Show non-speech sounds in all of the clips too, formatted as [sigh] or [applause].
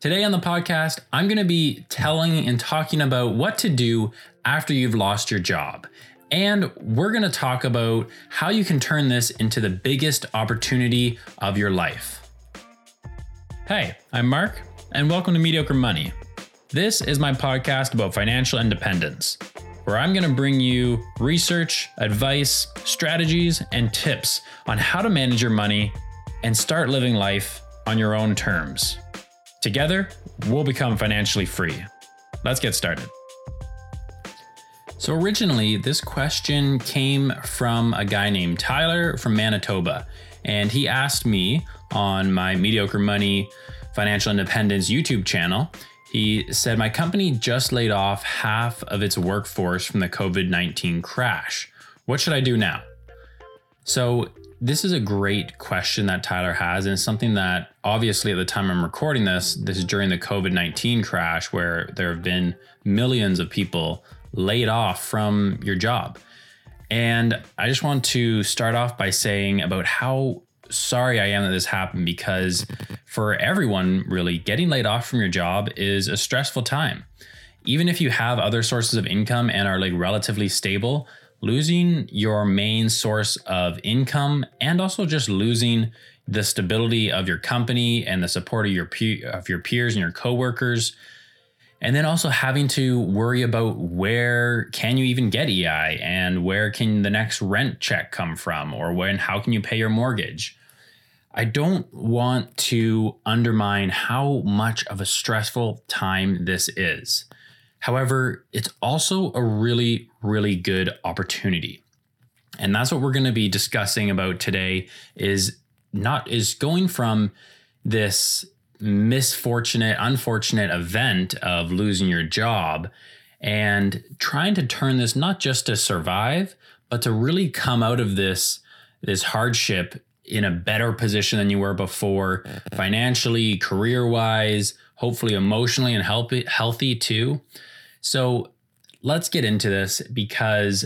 Today on the podcast, I'm going to be telling and talking about what to do after you've lost your job. And we're going to talk about how you can turn this into the biggest opportunity of your life. Hey, I'm Mark, and welcome to Mediocre Money. This is my podcast about financial independence, where I'm going to bring you research, advice, strategies, and tips on how to manage your money and start living life on your own terms. Together, we'll become financially free. Let's get started. So, originally, this question came from a guy named Tyler from Manitoba, and he asked me on my Mediocre Money Financial Independence YouTube channel. He said, My company just laid off half of its workforce from the COVID 19 crash. What should I do now? So, this is a great question that Tyler has, and it's something that obviously at the time I'm recording this, this is during the COVID 19 crash where there have been millions of people laid off from your job. And I just want to start off by saying about how sorry I am that this happened because for everyone, really, getting laid off from your job is a stressful time. Even if you have other sources of income and are like relatively stable, losing your main source of income and also just losing the stability of your company and the support of your pe- of your peers and your coworkers. And then also having to worry about where can you even get EI and where can the next rent check come from or when how can you pay your mortgage? I don't want to undermine how much of a stressful time this is However, it's also a really, really good opportunity. And that's what we're going to be discussing about today is not is going from this misfortunate, unfortunate event of losing your job and trying to turn this not just to survive, but to really come out of this this hardship in a better position than you were before, financially, career-wise, hopefully emotionally and healthy, healthy too. So let's get into this because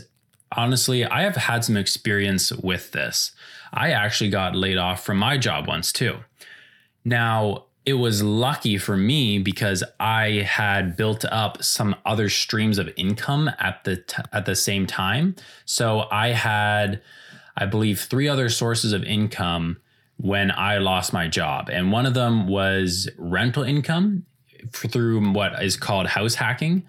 honestly, I have had some experience with this. I actually got laid off from my job once too. Now, it was lucky for me because I had built up some other streams of income at the t- at the same time. So I had I believe three other sources of income when I lost my job. And one of them was rental income through what is called house hacking.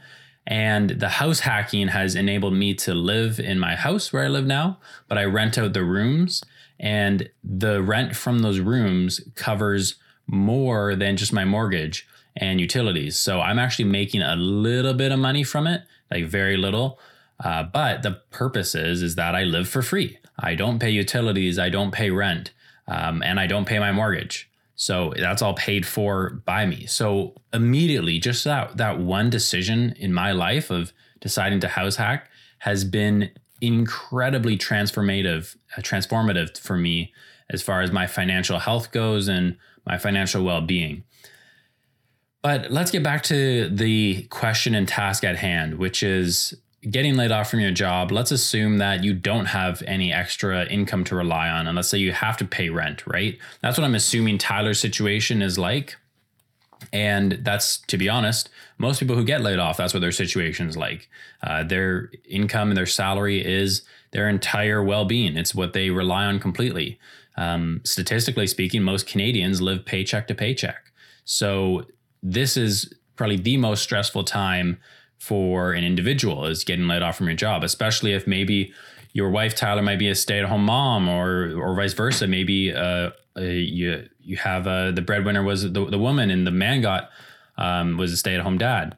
And the house hacking has enabled me to live in my house where I live now, but I rent out the rooms, and the rent from those rooms covers more than just my mortgage and utilities. So I'm actually making a little bit of money from it, like very little. Uh, but the purpose is is that I live for free. I don't pay utilities, I don't pay rent, um, and I don't pay my mortgage. So that's all paid for by me. So immediately, just that that one decision in my life of deciding to house hack has been incredibly transformative, uh, transformative for me as far as my financial health goes and my financial well-being. But let's get back to the question and task at hand, which is getting laid off from your job, let's assume that you don't have any extra income to rely on. And let's say you have to pay rent, right? That's what I'm assuming Tyler's situation is like. And that's, to be honest, most people who get laid off, that's what their situation is like. Uh, their income and their salary is their entire well being, it's what they rely on completely. Um, statistically speaking, most Canadians live paycheck to paycheck. So this is probably the most stressful time for an individual is getting laid off from your job, especially if maybe your wife Tyler might be a stay-at-home mom, or or vice versa. Maybe uh, uh, you you have uh, the breadwinner was the, the woman, and the man got um, was a stay-at-home dad.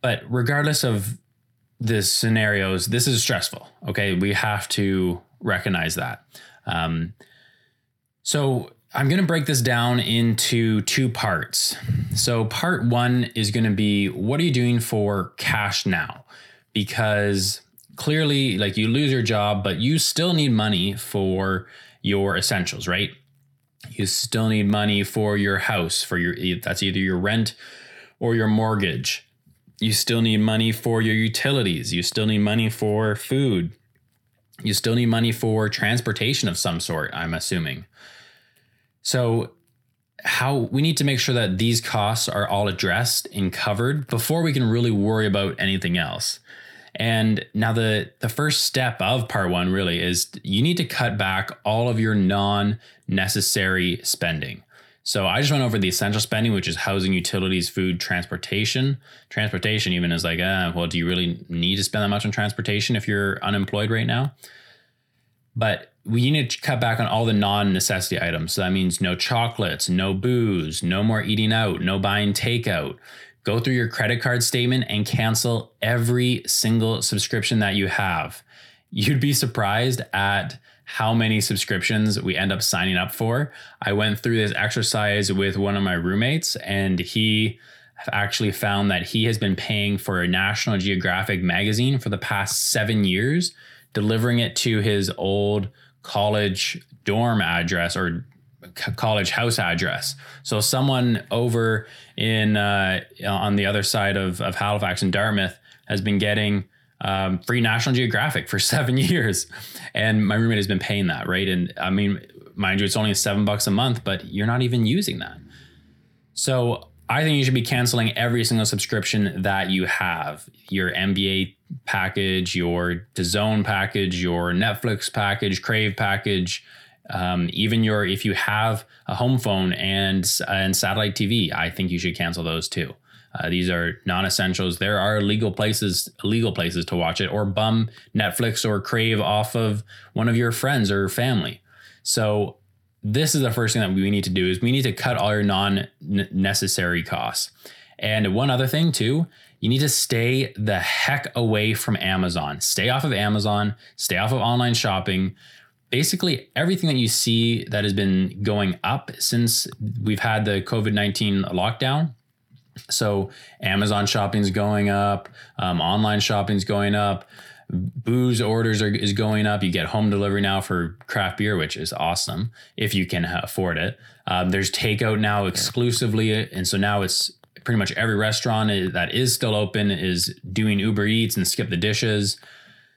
But regardless of the scenarios, this is stressful. Okay, we have to recognize that. Um, so I'm going to break this down into two parts. So, part one is going to be what are you doing for cash now? Because clearly, like you lose your job, but you still need money for your essentials, right? You still need money for your house, for your that's either your rent or your mortgage. You still need money for your utilities. You still need money for food. You still need money for transportation of some sort, I'm assuming. So how we need to make sure that these costs are all addressed and covered before we can really worry about anything else. And now the the first step of part 1 really is you need to cut back all of your non-necessary spending. So I just went over the essential spending, which is housing, utilities, food, transportation. Transportation even is like, uh, well, do you really need to spend that much on transportation if you're unemployed right now? But we need to cut back on all the non-necessity items. So that means no chocolates, no booze, no more eating out, no buying takeout. Go through your credit card statement and cancel every single subscription that you have. You'd be surprised at how many subscriptions we end up signing up for. I went through this exercise with one of my roommates, and he actually found that he has been paying for a National Geographic magazine for the past seven years, delivering it to his old college dorm address or college house address. So someone over in uh, on the other side of, of Halifax and Dartmouth has been getting um, free National Geographic for [laughs] seven years, and my roommate has been paying that, right? And I mean, mind you, it's only seven bucks a month, but you're not even using that. So I think you should be canceling every single subscription that you have. Your NBA package, your DAZN package, your Netflix package, Crave package, um, even your if you have a home phone and and satellite TV, I think you should cancel those too. Uh, these are non-essentials. There are legal places, legal places to watch it, or bum Netflix or Crave off of one of your friends or family. So this is the first thing that we need to do is we need to cut all your non-necessary costs. And one other thing too, you need to stay the heck away from Amazon. Stay off of Amazon. Stay off of online shopping basically everything that you see that has been going up since we've had the COVID 19 lockdown so Amazon shopping's going up, um, online shopping's going up, booze orders are, is going up. You get home delivery now for craft beer, which is awesome if you can afford it. Um, there's takeout now exclusively, and so now it's pretty much every restaurant that is still open is doing Uber Eats and skip the dishes.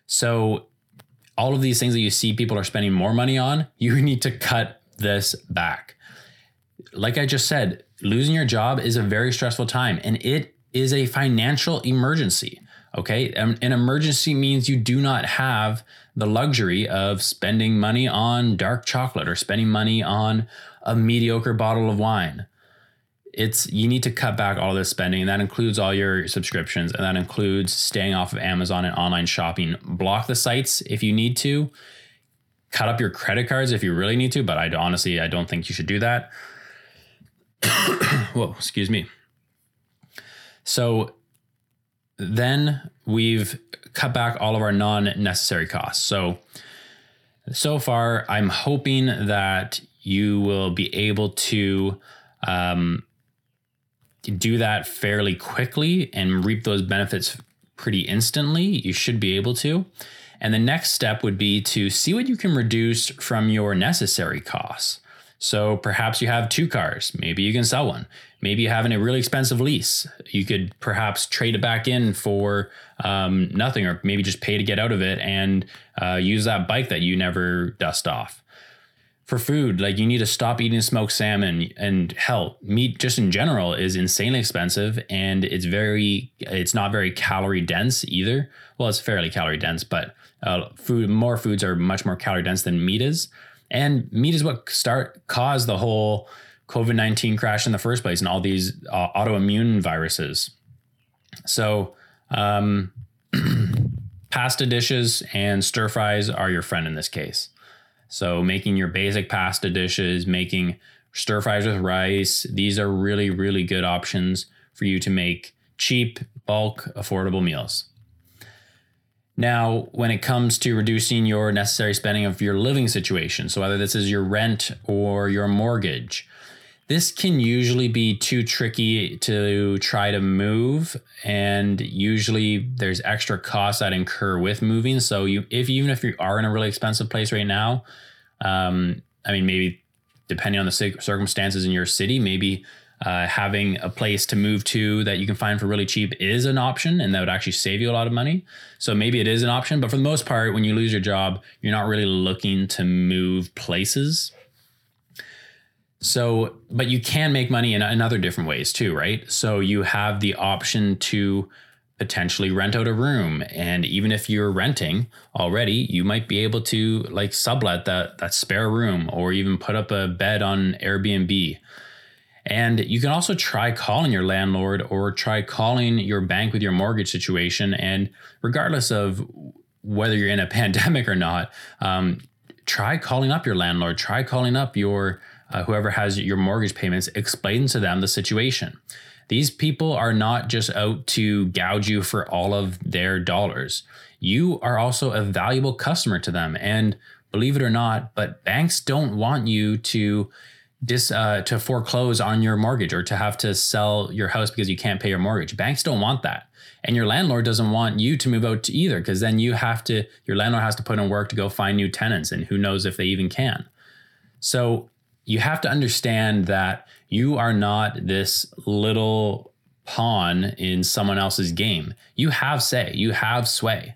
So all of these things that you see people are spending more money on, [laughs] you need to cut this back. Like I just said, losing your job is a very stressful time and it is a financial emergency. Okay. An emergency means you do not have the luxury of spending money on dark chocolate or spending money on a mediocre bottle of wine. It's you need to cut back all this spending, and that includes all your subscriptions, and that includes staying off of Amazon and online shopping. Block the sites if you need to. Cut up your credit cards if you really need to, but I honestly I don't think you should do that. [coughs] Whoa, excuse me. So then we've cut back all of our non necessary costs. So, so far, I'm hoping that you will be able to um, do that fairly quickly and reap those benefits pretty instantly. You should be able to. And the next step would be to see what you can reduce from your necessary costs. So perhaps you have two cars. Maybe you can sell one. Maybe have a really expensive lease. You could perhaps trade it back in for um, nothing, or maybe just pay to get out of it and uh, use that bike that you never dust off. For food, like you need to stop eating smoked salmon and hell, meat just in general is insanely expensive and it's very, it's not very calorie dense either. Well, it's fairly calorie dense, but uh, food, more foods are much more calorie dense than meat is. And meat is what start caused the whole COVID 19 crash in the first place and all these uh, autoimmune viruses. So, um, [clears throat] pasta dishes and stir fries are your friend in this case. So, making your basic pasta dishes, making stir fries with rice, these are really, really good options for you to make cheap, bulk, affordable meals. Now, when it comes to reducing your necessary spending of your living situation, so whether this is your rent or your mortgage, this can usually be too tricky to try to move and usually there's extra costs that incur with moving so you if even if you are in a really expensive place right now um, i mean maybe depending on the circumstances in your city maybe uh, having a place to move to that you can find for really cheap is an option and that would actually save you a lot of money. So maybe it is an option, but for the most part, when you lose your job, you're not really looking to move places. So, but you can make money in, in other different ways too, right? So you have the option to potentially rent out a room. And even if you're renting already, you might be able to like sublet that, that spare room or even put up a bed on Airbnb. And you can also try calling your landlord or try calling your bank with your mortgage situation. And regardless of whether you're in a [laughs] pandemic or not, um, try calling up your landlord, try calling up your uh, whoever has your mortgage payments, explain to them the situation. These people are not just out to gouge you for all of their dollars. You are also a valuable customer to them. And believe it or not, but banks don't want you to dis uh, to foreclose on your mortgage or to have to sell your house because you can't pay your mortgage. Banks don't want that. And your landlord doesn't want you to move out either because then you have to your landlord has to put in work to go find new tenants and who knows if they even can. So you have to understand that you are not this little pawn in someone else's game. You have say, you have sway.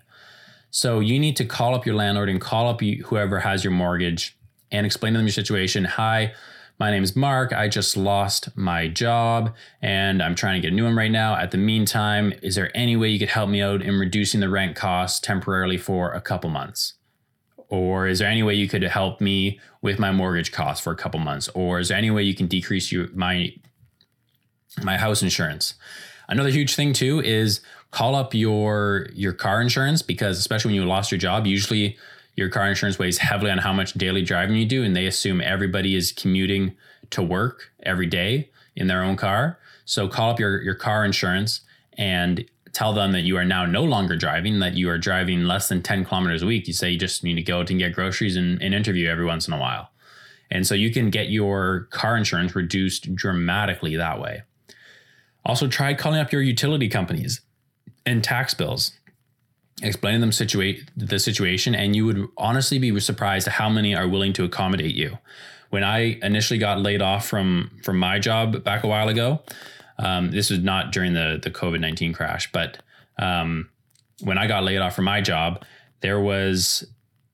So you need to call up your landlord and call up whoever has your mortgage and explain to them your situation. Hi, my name is Mark. I just lost my job and I'm trying to get a new one right now. At the meantime, is there any way you could help me out in reducing the rent costs temporarily for a couple months? Or is there any way you could help me with my mortgage costs for a couple months? Or is there any way you can decrease you, my my house insurance? Another huge thing too is call up your your car insurance because especially when you lost your job, usually your car insurance weighs heavily on how much daily driving you do, and they assume everybody is commuting to work every day in their own car. So call up your your car insurance and tell them that you are now no longer driving, that you are driving less than 10 kilometers a week. You say you just need to go out and get groceries and, and interview every once in a while. And so you can get your car insurance reduced dramatically that way. Also, try calling up your utility companies and tax bills, explaining them situate the situation, and you would honestly be surprised how many are willing to accommodate you. When I initially got laid off from from my job back a while ago, um, this was not during the the COVID nineteen crash, but um, when I got laid off from my job, there was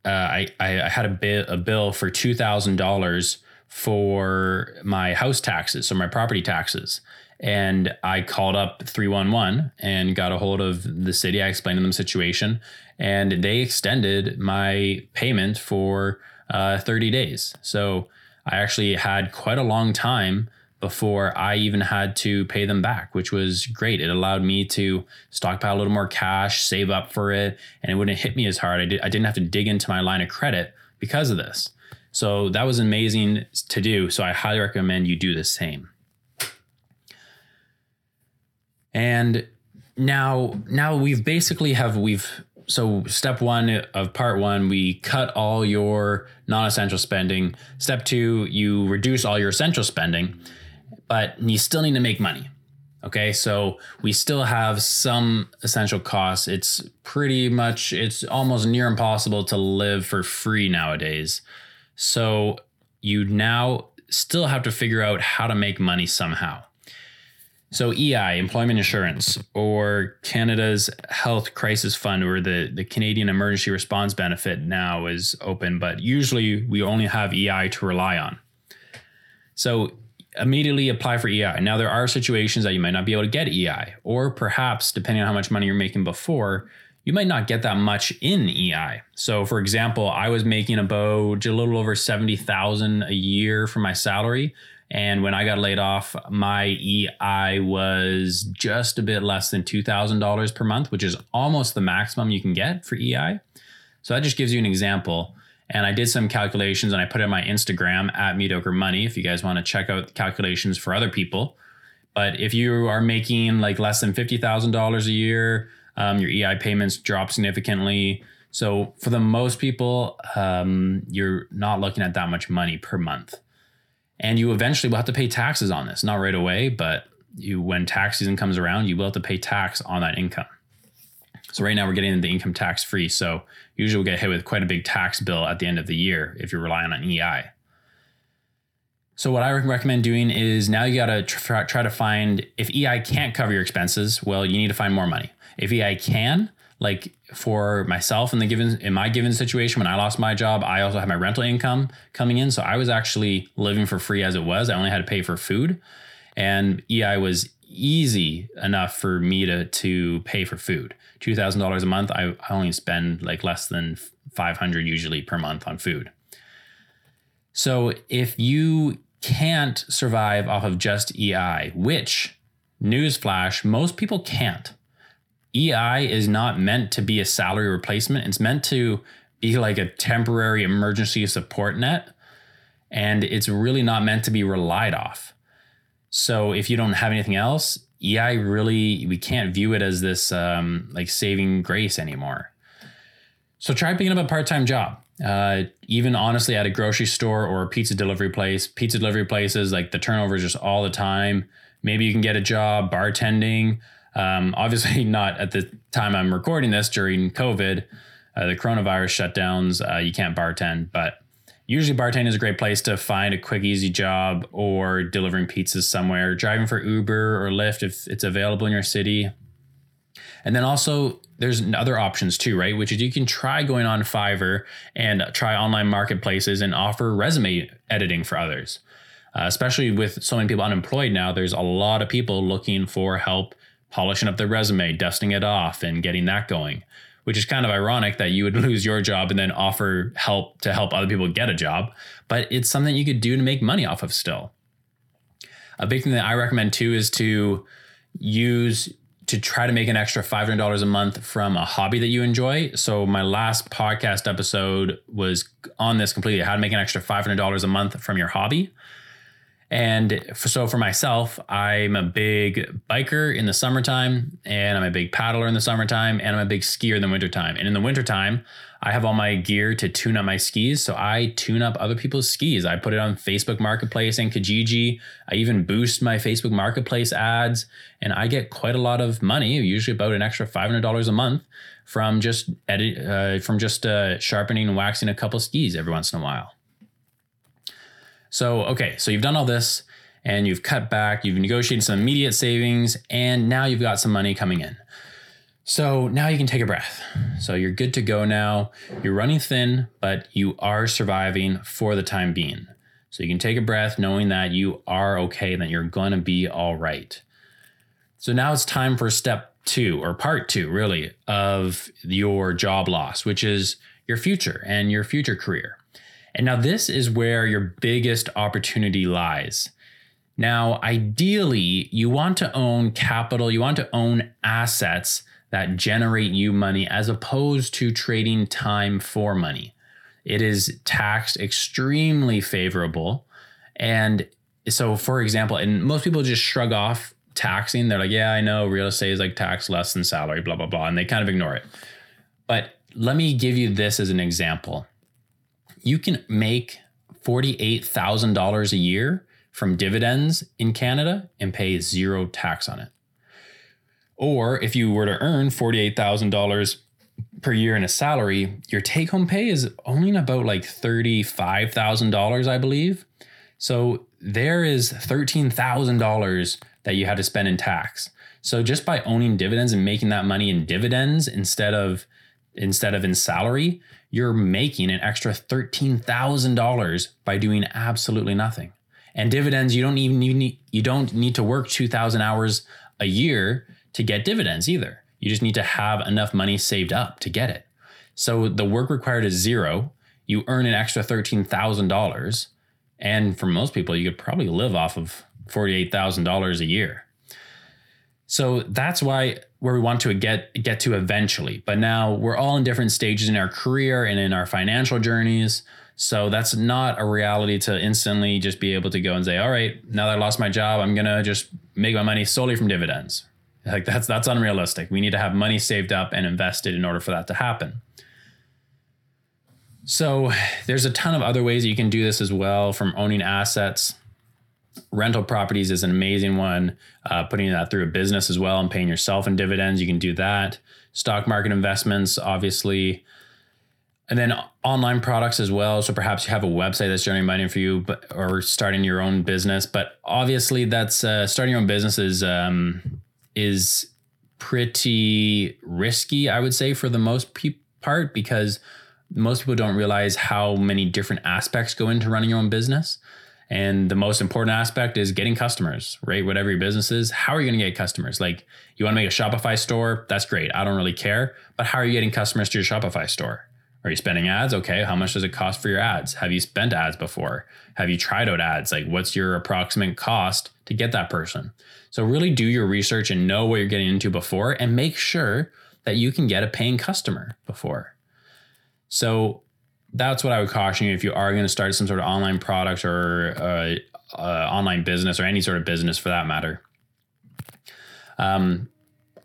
uh, I I had a, bit, a bill for two thousand dollars for my house taxes, so my property taxes. And I called up 311 and got a hold of the city. I explained to them the situation, and they extended my payment for uh, 30 days. So I actually had quite a long time before I even had to pay them back, which was great. It allowed me to stockpile a little more cash, save up for it, and it wouldn't hit me as hard. I, did, I didn't have to dig into my line of credit because of this. So that was amazing to do. So I highly recommend you do the same. And now, now we've basically have we've so step one of part one, we cut all your non-essential spending. Step two, you reduce all your essential spending but you still need to make money. Okay, so we still have some essential costs. It's pretty much, it's almost near impossible to live for free nowadays. So you now still have to figure out how to make money somehow. So EI, employment insurance, or Canada's Health Crisis Fund, or the, the Canadian Emergency Response Benefit now is open, but usually we only have EI to rely on. So immediately apply for EI. Now, there are situations that you might not be able to get EI, or perhaps, depending on how much money you're making before, you might not get that much in EI. So, for example, I was making about a little over 70,000 a year for my salary. And when I got laid off, my EI was just a bit less than $2,000 per month, which is almost the maximum you can get for EI. So that just gives you an example. And I did some calculations and I put it on my Instagram at mediocre money if you guys want to check out the calculations for other people. But if you are making like less than $50,000 a year, um, your EI payments drop significantly. So for the most people, um, you're not looking at that much money per month. And you eventually will have to pay taxes on this, not right away, but you when tax season comes around, you will have to pay tax on that income. So right now we're getting the income tax free. So usually we get hit with quite a big tax bill at the end of the year if you're relying on EI. So what I recommend doing is now you got to try, try to find if EI can't cover your expenses, well, you need to find more money. If EI can, like for myself in the given in my given situation when I lost my job, I also had my rental income coming in, so I was actually living for free as it was. I only had to pay for food, and EI was easy enough for me to to pay for food. Two thousand dollars a month. I, I only spend like less than five hundred usually per month on food. So if you can't survive off of just EI, which newsflash, most people can't. EI is not meant to be a salary replacement. It's meant to be like a temporary emergency support net. And it's really not meant to be relied off. So if you don't have anything else, EI really, we can't view it as this um, like saving grace anymore. So try picking up a part time job. Uh, even honestly, at a grocery store or a pizza delivery place, pizza delivery places, like the turnover is just all the time. Maybe you can get a job bartending. Um, obviously, [laughs] not at the time I'm recording this during COVID, uh, the coronavirus shutdowns. Uh, you can't bartend, but usually bartending is a great place to find a quick, easy job or delivering pizzas somewhere, driving for Uber or Lyft if it's available in your city. And then also, there's other options too, right? Which is you can try going on Fiverr and try online marketplaces and offer resume editing for others. Uh, especially with so many people unemployed now, there's a lot of people looking for help polishing up their resume, dusting it off, and getting that going. Which is kind of ironic that you would [laughs] lose your job and then offer help to help other people get a job, but it's something you could do to make money off of still. A big thing that I recommend too is to use to try to make an extra $500 a month from a hobby that you enjoy. So my last podcast episode was on this completely, how to make an extra $500 a month from your hobby. And for, so for myself, I'm a big biker in the summertime, and I'm a big paddler in the summertime, and I'm a big skier in the wintertime. And in the wintertime, I have all my gear to tune up my skis. So I tune up other people's skis. I put it on Facebook Marketplace and Kijiji. I even boost my Facebook Marketplace ads, and I get quite a lot of money, usually about an extra $500 a month from just edit, uh, from just uh, sharpening and waxing a couple skis every once in a while. So, okay, so you've done all this and you've cut back, you've negotiated some immediate savings, and now you've got some money coming in. So now you can take a breath. So you're good to go now. You're running thin, but you are surviving for the time being. So you can take a breath knowing that you are okay, that you're going to be all right. So now it's time for step two, or part two, really, of your job loss, which is your future and your future career. And now this is where your biggest opportunity lies. Now, ideally, you want to own capital, you want to own assets that generate you money as opposed to trading time for money. It is taxed extremely favorable. And so, for example, and most people just shrug off taxing. They're like, yeah, I know real estate is like tax less than salary, blah, blah, blah. And they kind of ignore it. But let me give you this as an example you can make $48,000 a year from dividends in Canada and pay zero tax on it. Or if you were to earn $48,000 per year in a salary, your take home pay is only about like $35,000, I believe. So there is $13,000 that you had to spend in tax. So just by owning dividends and making that money in dividends instead of instead of in salary, you're making an extra $13,000 by doing absolutely nothing. And dividends, you don't even need, you don't need to work 2,000 hours a year to get dividends either. You just need to have enough money saved up to get it. So the work required is zero. You earn an extra $13,000. And for most people, you could probably live off of $48,000 a year. So that's why where we want to get get to eventually. But now we're all in different stages in our career and in our financial journeys. So that's not a reality to instantly just be able to go and say, all right, now that I lost my job, I'm gonna just make my money solely from dividends. Like that's that's unrealistic. We need to have money saved up and invested in order for that to happen. So there's a ton of other ways you can do this as well from owning assets rental properties is an amazing one. Uh, putting that through a business as well and paying yourself in dividends, you can do that. Stock market investments, obviously, and then online products as well. So perhaps you have a website that's generating money for you, but or starting your own business. But obviously, that's uh, starting your own business is um, is pretty risky, I would say, for the most pe- part, because most people don't realize how many different aspects go into running your own business. And the most important aspect is getting customers, right? Whatever your business is, how are you going to get customers? Like, you want to make a Shopify store? That's great. I don't really care. But how are you getting customers to your Shopify store? Are you spending ads? Okay. How much does it cost for your ads? Have you spent ads before? Have you tried out ads? Like, what's your approximate cost to get that person? So, really do your research and know what you're getting into before and make sure that you can get a paying customer before. So, that's what I would caution you if you are going to start some sort of online product or uh, uh, online business or any sort of business for that matter. Um,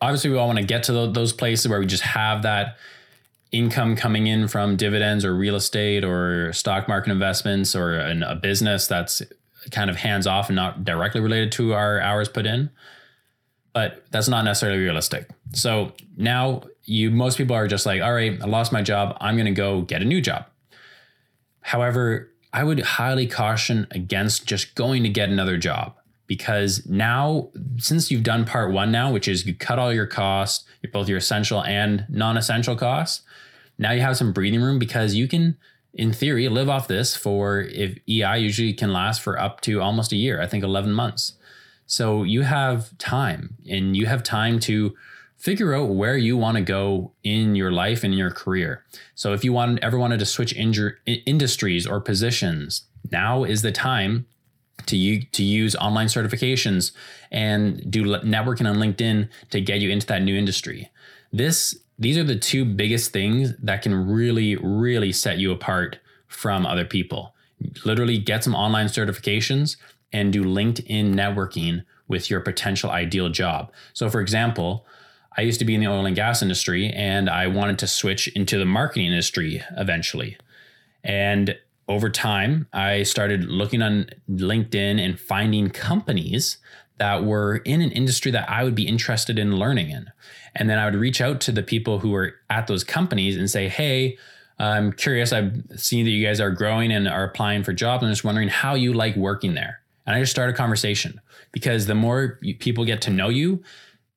obviously, we all want to get to those places where we just have that income coming in from dividends or real estate or stock market investments or a business that's kind of hands off and not directly related to our hours put in. But that's not necessarily realistic. So now you most people are just like, all right, I lost my job. I'm going to go get a new job. However, I would highly caution against just going to get another job because now, since you've done part one now, which is you cut all your costs, both your essential and non essential costs, now you have some breathing room because you can, in theory, live off this for if EI usually can last for up to almost a year, I think 11 months. So you have time and you have time to figure out where you want to go in your life and in your career. So if you want ever wanted to switch injur- industries or positions, now is the time to you to use online certifications and do networking on LinkedIn to get you into that new industry. This these are the two biggest things that can really really set you apart from other people. Literally get some online certifications and do LinkedIn networking with your potential ideal job. So for example, I used to be in the oil and gas industry and I wanted to switch into the marketing industry eventually. And over time, I started looking on LinkedIn and finding companies that were in an industry that I would be interested in learning in. And then I would reach out to the people who were at those companies and say, hey, I'm curious. I've seen that you guys are growing and are applying for jobs. I'm just wondering how you like working there. And I just start a conversation because the more people get to know you,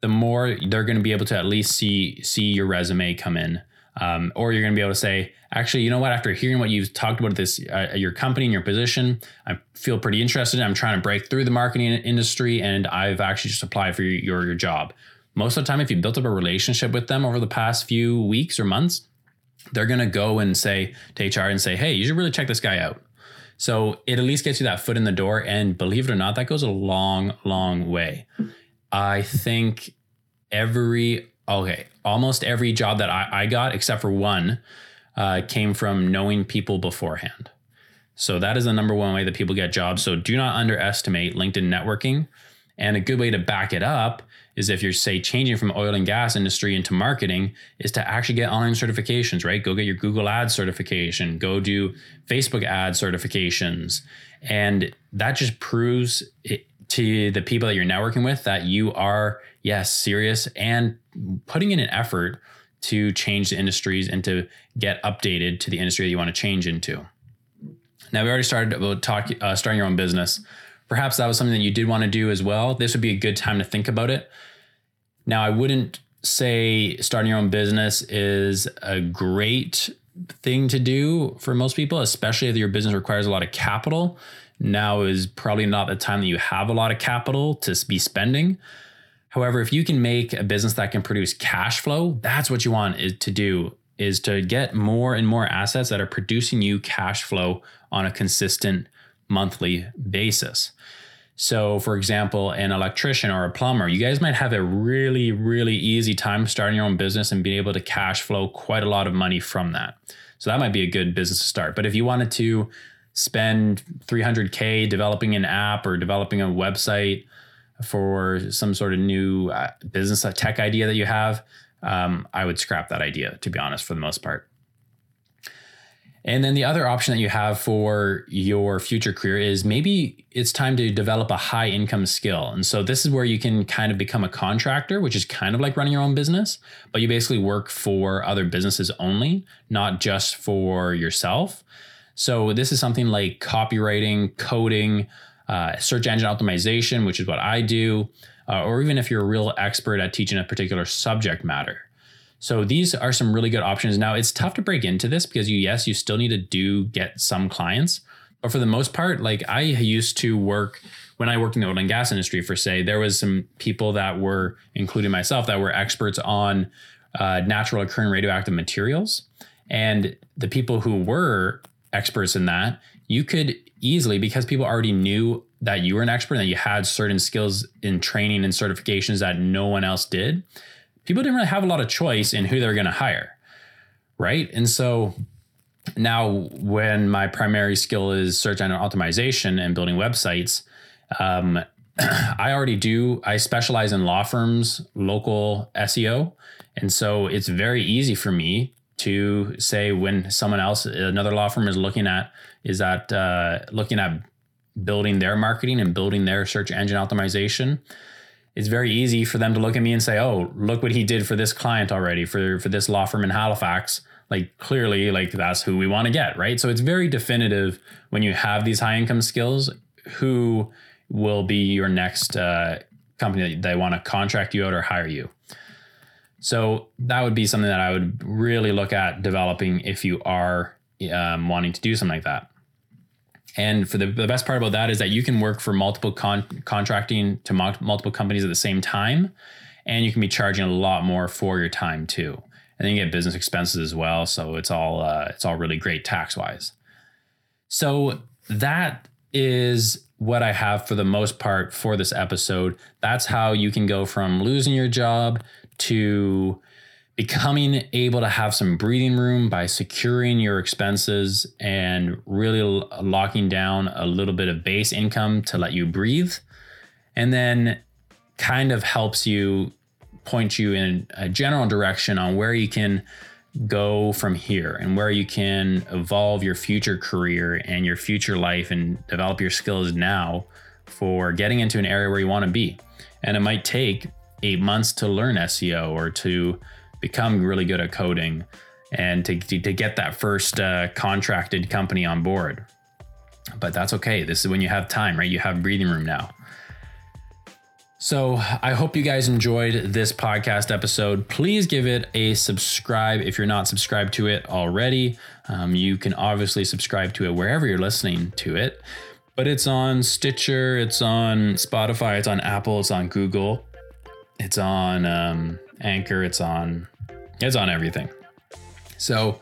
the more they're going to be able to at least see see your resume come in. Um, or you're going to be able to say, actually, you know what? After hearing what you've talked about this, uh, your company and your position, I feel pretty interested. I'm trying to break through the marketing industry, and I've actually just applied for your, your, your job. Most of the time, if you built up a relationship with them over the past few weeks or months, they're going to go and say to HR and say, hey, you should really check this guy out. So it at least gets you that foot in the door. And believe it or not, that goes a long, long way. I think every okay, almost every job that I, I got, except for one, uh, came from knowing people beforehand. So that is the number one way that people get jobs. So do not underestimate LinkedIn networking. And a good way to back it up is if you're say changing from oil and gas industry into marketing is to actually get online certifications, right? Go get your Google Ads certification, go do Facebook ad certifications. And that just proves it, to the people that you're networking with that you are, yes, serious and putting in an effort to change the industries and to get updated to the industry that you want to change into. Now, we already started about talk, uh, starting your own business. Perhaps that was something that you did want to do as well. This would be a good time to think about it. Now, I wouldn't say starting your own business is a great thing to do for most people, especially if your business requires a lot of capital now is probably not the time that you have a lot of capital to be spending. However, if you can make a business that can produce cash flow, that's what you want is to do is to get more and more assets that are producing you cash flow on a consistent monthly basis. So, for example, an electrician or a plumber, you guys might have a really, really easy time starting your own business and being able to cash flow quite a lot of money from that. So, that might be a good business to start. But if you wanted to spend 300k developing an app or developing a website for some sort of new uh, business tech idea that you have um, i would scrap that idea to be honest for the most part and then the other option that you have for your future career is maybe it's time to develop a high income skill. And so this is where you can kind of become a contractor, which is kind of like running your own business, but you basically work for other businesses only, not just for yourself. So this is something like copywriting, coding, uh, search engine optimization, which is what I do. uh, or even if you're a real expert at teaching a particular subject matter. So these are some really good options. Now it's tough to break into this because you, yes, you still need to do get some clients, but for the most part, like I used to work when I worked in the oil and gas industry for say, there was some people that were, including myself, that were experts on uh, natural occurring radioactive materials. And the people who were experts in that, you could easily, because people already knew that you were an expert and that you had certain skills in training and certifications that no one else did, people didn't really have a lot of choice in who they were going to hire. Right. And so now, when my primary skill is search engine optimization and building websites, um, [clears throat] I already do. I specialize in law firms, local SEO. And so it's very easy for me to say when someone else, another law firm is looking at, is that uh, looking at building their marketing and building their search engine optimization. It's very easy for them to look at me and say, "Oh, look what he did for this client already for for this law firm in Halifax." Like clearly, like that's who we want to get, right? So it's very definitive when you have these high income skills who will be your next uh, company that they want to contract you out or hire you. So that would be something that I would really look at developing if you are um, wanting to do something like that. And for the, the best part about that is that you can work for multiple con- contracting to mo- multiple companies at the same time, and you can be charging a lot more for your time too. And then you get business expenses as well, so it's all uh, it's all really great tax wise. So that is what I have for the most part for this episode. That's how you can go from losing your job to becoming able to have some breathing room by securing your expenses and really uh, locking down a little bit of base income to let you breathe. And then kind of helps you point you in a general direction on where you can go from here and where you can evolve your future career and your future life and develop your skills now for getting into an area where you want to be. And it might take eight months to learn SEO or to become really good at coding and to, to, to get that first uh, contracted company on board. But that's okay. This is when you have time, right? You have breathing room now. So I hope you guys enjoyed this podcast episode. Please give it a subscribe if you're not subscribed to it already. Um, you can obviously subscribe to it wherever you're listening to it, but it's on Stitcher, it's on Spotify, it's on Apple, it's on Google, it's on um, Anchor, it's on it's on everything. So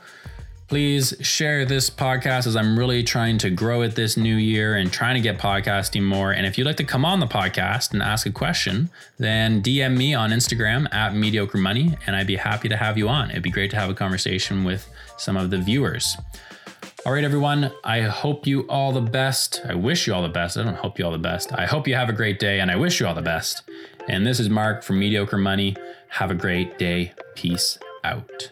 please share this podcast as I'm really trying to grow it this new year and trying to get podcasting more. And if you'd like to come on the podcast and ask a question, then DM me on Instagram at mediocre money and I'd be happy to have you on. It'd be great to have a conversation with some of the viewers. All right, everyone. I hope you all the best. I wish you all the best. I don't hope you all the best. I hope you have a great day and I wish you all the best. And this is Mark from Mediocre Money. Have a great day. Peace out.